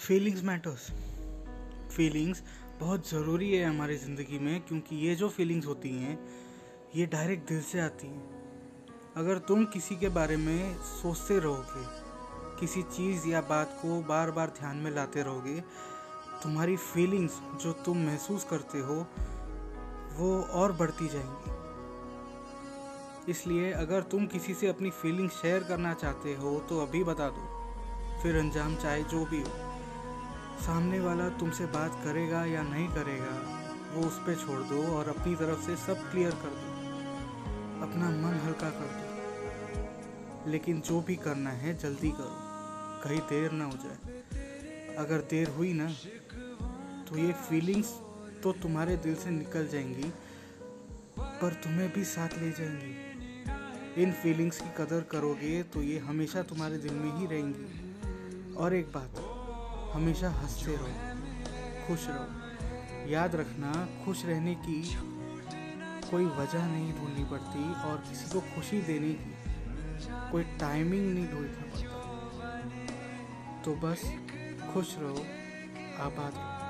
Feelings matters. Feelings बहुत ज़रूरी है हमारी ज़िंदगी में, क्योंकि ये जो फीलिंग्स होती हैं, ये डायरेक्ट दिल से आती हैं। अगर तुम किसी के बारे में सोचते रहोगे, किसी चीज़ या बात को बार बार ध्यान में लाते रहोगे, तुम्हारी फीलिंग्स जो तुम महसूस करते हो, वो और बढ़ती जाएँगी। इसलिए अगर तुम किसी से अपनी फीलिंग्स शेयर करना चाहते हो तो अभी बता दो। फिर अंजाम चाहे जो भी हो। सामने वाला तुमसे बात करेगा या नहीं करेगा, वो उस पर छोड़ दो और अपनी तरफ़ से सब क्लियर कर दो। अपना मन हल्का कर दो। लेकिन जो भी करना है, जल्दी करो। कहीं देर ना हो जाए। अगर देर हुई ना तो ये फीलिंग्स तो तुम्हारे दिल से निकल जाएँगी, पर तुम्हें भी साथ ले जाएँगी। इन फीलिंग्स की कदर करोगे तो ये हमेशा तुम्हारे दिल में ही रहेंगी। और एक बात हमेशा हँसते रहो, खुश रहो। याद रखना, खुश रहने की कोई वजह नहीं ढूंढनी पड़ती और किसी को खुशी देने की कोई टाइमिंग नहीं ढूंढना पड़ता। तो बस खुश रहो, आबाद रहो।